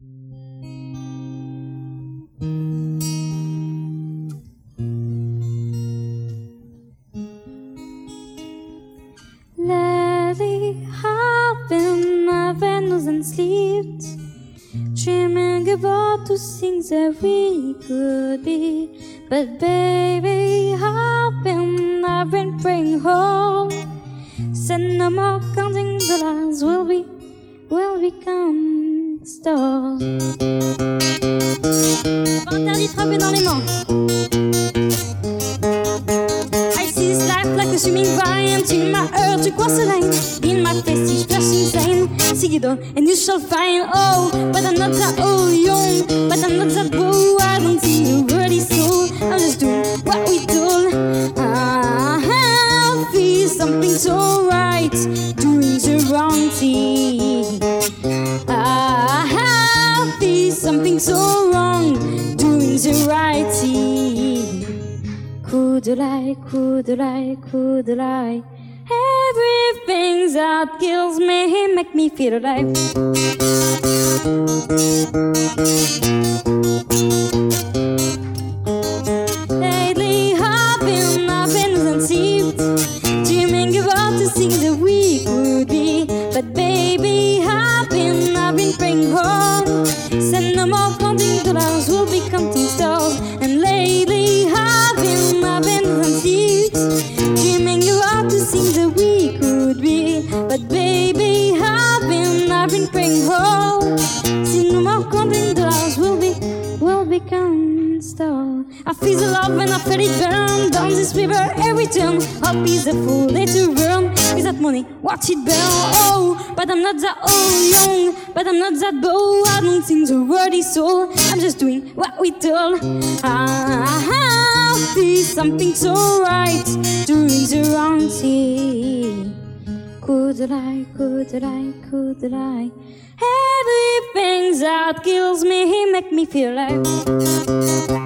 Lately, I've been having and slept, dreaming about the things that we could be. But baby, I've been, I've been praying home. Said no more counting the dollars, will be, will become frapper dans les mains. I see this like a swimming giant in my earth, tu crois lane In my face, ich flash insane See it and you shall find Oh, but I'm not that old young But I'm not that bold I don't see the worthy soul I'm just doing what we do I feel something so right. Doing the wrong thing. I feel something so wrong Doing the right thing Could de lie, coup de lie. Everything that kills me make me feel alive. No more counting dollars, we'll be counting stars. And lately, I've been, I've been conceived, dreaming about the things that we could be. But baby, I've been, I've been praying hard. See no more counting dollars, we'll be, we'll be counting stars. I feel the love and I feel it burn down this river every turn. Hope is a fool, let it burn. That money? Watch it burn. Oh, but I'm not that old young, but I'm not that bold. I don't think the word is soul. I'm just doing what we told. Ah, ah, ah, I feel something so right, doing the wrong thing. Could I, could I, could I? Everything that kills me make me feel like.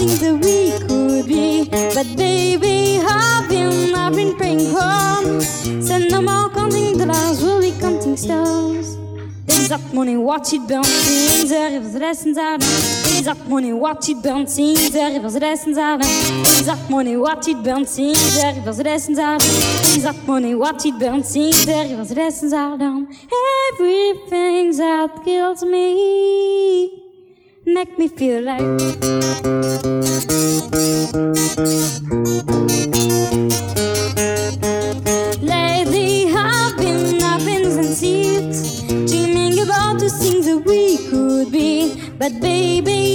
Things that we could be. But baby, I've been, I've been praying hard. Said no more counting dollars, we'll be counting stars. Is that money, watch it bouncing, the rivers, the lessons are done. Is that money, watch it bouncing, the rivers, lessons are done. Is that money, watch it bouncing, the rivers, lessons are done. Is that money, watch it bouncing, the rivers, the lessons are done. Everything that kills me make me feel like. Lately, I've been, I've been conceived, dreaming about the things that we could be. But baby,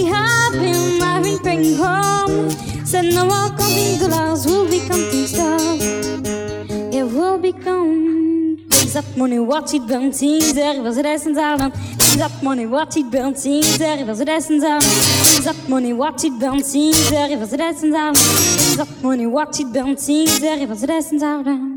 money, watch it bouncing, the rivers, the lessons are done. Is that money, watch it bouncing, the rivers, the lessons are done. Is that money, watch it bouncing, the rivers, the lessons are done. Is that money, watch it bouncing, the rivers, the lessons are done.